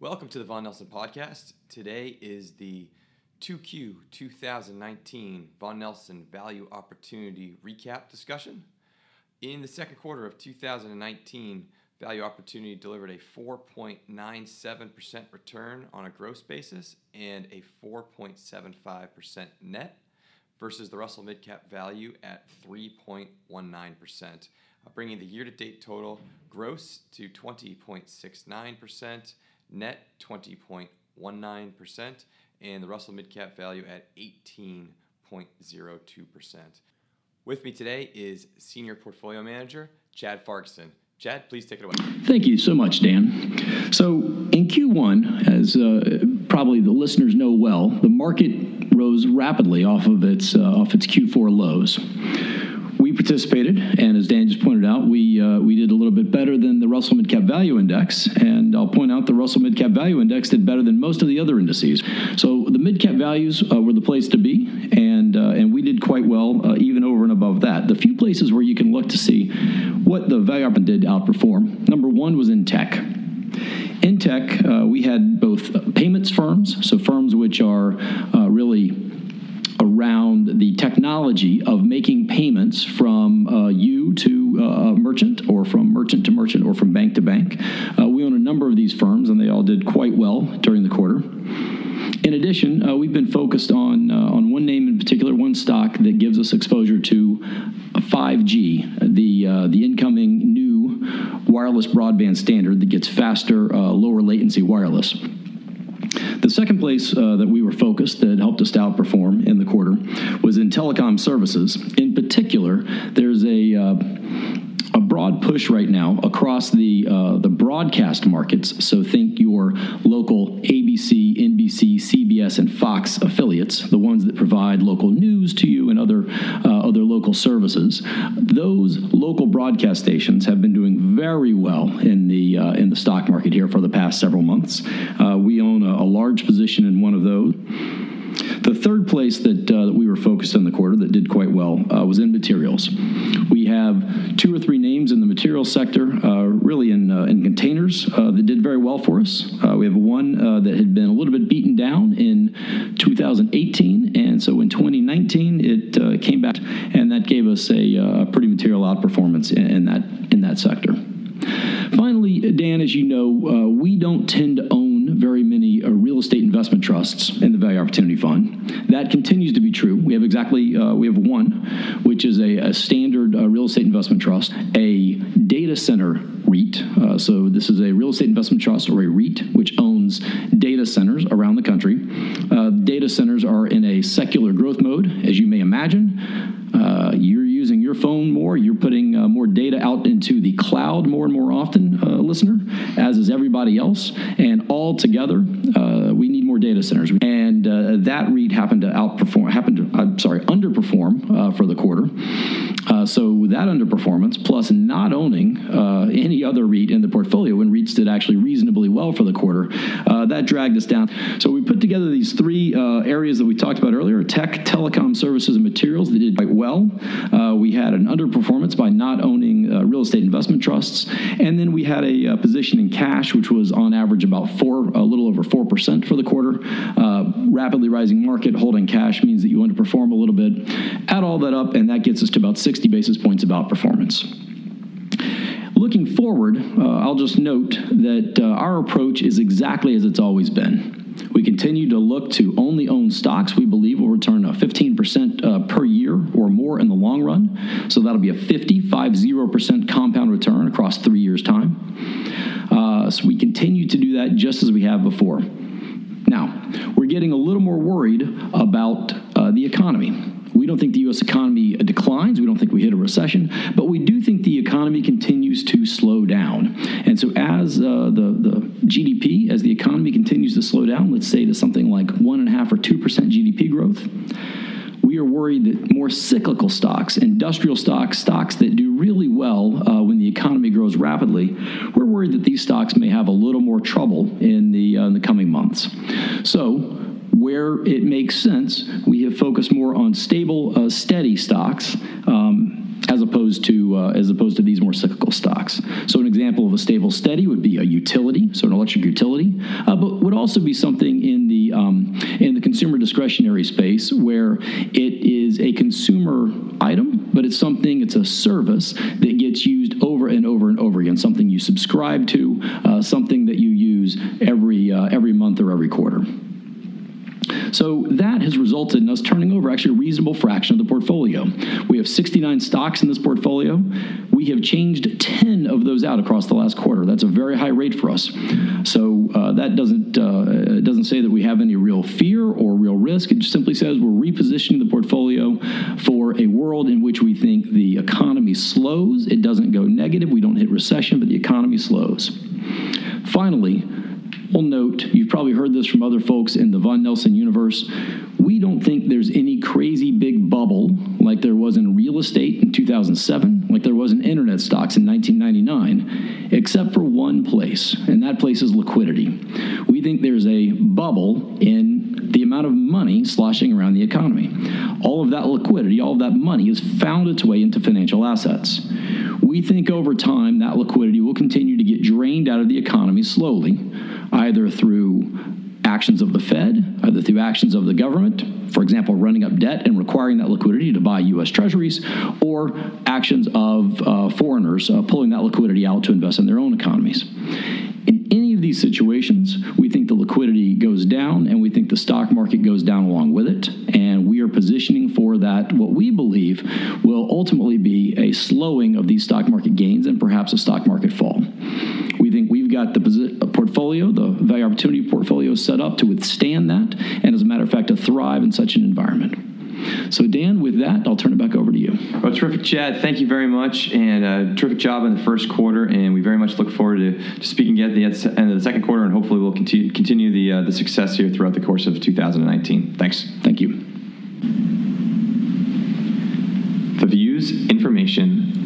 Welcome to the Vaughan Nelson Podcast. Today is the 2Q 2019 Vaughan Nelson Value Opportunity Recap discussion. In the second quarter of 2019, Value Opportunity delivered a 4.97% return on a gross basis and a 4.75% net versus the Russell Midcap Value at 3.19%, uh, bringing the year to date total gross to 20.69% net 20.19%, and the Russell Midcap value at 18.02%. With me today is Senior Portfolio Manager Chad Fargason. Chad, please take it away. Thank you so much, Dan. So, in Q1, as uh, probably the listeners know well, the market rose rapidly off of its uh, off its Q4 lows we participated, and as Dan just pointed out, we uh, we did a little bit better than the Russell Midcap Value Index. And I'll point out the Russell Midcap Value Index did better than most of the other indices. So the midcap values uh, were the place to be, and uh, and we did quite well uh, even over and above that. The few places where you can look to see what the value up did outperform. Number one was in tech. In tech, uh, we had both payments firms, so firms which are really around the technology of making payments from uh, you to uh, a merchant or from merchant to merchant or from bank to bank. Uh, we own a number of these firms and they all did quite well during the quarter. In addition, uh, we've been focused on, uh, on one name in particular, one stock that gives us exposure to 5G, the, uh, the incoming new wireless broadband standard that gets faster, lower latency wireless. The second place uh, that we were focused that helped us to outperform in the quarter was in telecom services. In particular, there's a uh, a broad push right now across the uh, the broadcast markets. So think your local ABC, NBC, CBS, and Fox affiliates, the ones that provide local news to you and other uh, other local services. Those local broadcast stations have been doing very well in the uh, in the stock market here for the past several months. Uh, we own a, a large position in one of those. The third place that, uh, that we were focused in the quarter that did quite well uh, was in materials. We have two or three names in the materials sector, uh, really in, uh, in containers, uh, that did very well for us. Uh, we have one that had been a little bit beaten down in 2018, and so in 2019 it came back, and that gave us a, pretty material outperformance in, in, that in that sector. Finally, Dan, as you know, we don't tend to own very many real estate investment trusts Value Opportunity Fund. That continues to be true. We have exactly uh, we have one, which is a, a standard uh, real estate investment trust, a data center REIT. Uh, so this is a real estate investment trust or a REIT which owns data centers around the country. Uh, data centers are in a secular growth mode, as you may imagine. Uh, you're using your phone more. You're putting uh, more data out into the cloud more and more often, uh, listener, as is everybody else. And all together, uh, we need more data centers. And uh, that REIT happened to outperform, happened I'm sorry, underperform uh, for the quarter. so that underperformance, plus not owning any other REIT in the portfolio when REITs did actually reasonably well for the quarter, that dragged us down. So we put together these three areas that we talked about earlier tech, telecom services, and materials that did quite well. Uh, we had an underperformance by not owning uh, real estate investment trusts, and then we had a, uh, position in cash, which was on average about four, a little over four percent for the quarter. Uh, rapidly rising market, holding cash means that you underperform a little bit. Add all that up, and that gets us to about 60 basis points of outperformance. Looking forward, uh, I'll just note that uh, our approach is exactly as it's always been. We continue to look to only own stocks we believe will return a 15% uh, per year or more in the long run. So that'll be a 50, 50% compound return across three years' time. Uh, so we continue to do that just as we have before. Now, we're getting a little more worried about uh, the economy. We don't think the U.S. economy declines. We don't think we hit a recession, but we do think the economy continues to slow down. And so, as uh, the the GDP, as the economy continues to slow down, let's say to something like one and a half or two percent GDP growth, we are worried that more cyclical stocks, industrial stocks, stocks that do really well uh, when the economy grows rapidly, we're worried that these stocks may have a little more trouble in the uh, in the coming months. So where it makes sense, we have focused more on stable, uh, steady stocks. Um, as opposed to uh, as opposed to these more cyclical stocks. So an example of a stable steady would be a utility, so an electric utility, uh, but would also be something in the um, in the consumer discretionary space where it is a consumer item, but it's something it's a service that gets used over and over and over again, something you subscribe to, uh, something that you use every uh, every month or every quarter. So that has resulted in us turning over actually a reasonable fraction of the portfolio. We have 69 stocks in this portfolio. We have changed 10 of those out across the last quarter. That's a very high rate for us. So uh, that doesn't uh, doesn't say that we have any real fear or real risk. It simply says we're repositioning the portfolio for a world in which we think the economy slows. It doesn't go negative. We don't hit recession, but the economy slows. Finally, We'll note, you've probably heard this from other folks in the Vaughan Nelson universe. We don't think there's any crazy big bubble like there was in real estate in 2007, like there was in internet stocks in 1999, except for one place, and that place is liquidity. We think there's a bubble in the amount of money sloshing around the economy. All of that liquidity, all of that money has found its way into financial assets. We think over time that liquidity will continue to get drained out of the economy slowly either through actions of the Fed, either through actions of the government, for example, running up debt and requiring that liquidity to buy U.S. Treasuries, or actions of uh, foreigners uh, pulling that liquidity out to invest in their own economies. In any of these situations, we think the liquidity goes down and we think the stock market goes down along with it. And we are positioning for that, what we believe will ultimately be a slowing of these stock market gains and perhaps a stock market fall. We think we've got the portfolio, the value opportunity portfolio is set up to withstand that, and as a matter of fact, to thrive in such an environment. So, Dan, with that, I'll turn it back over to you. Well, terrific, Chad. Thank you very much, and uh, terrific job in the first quarter. And we very much look forward to, to speaking at the end of the second quarter, and hopefully we'll continue, continue the uh, the success here throughout the course of 2019. Thanks. Thank you. The views, information,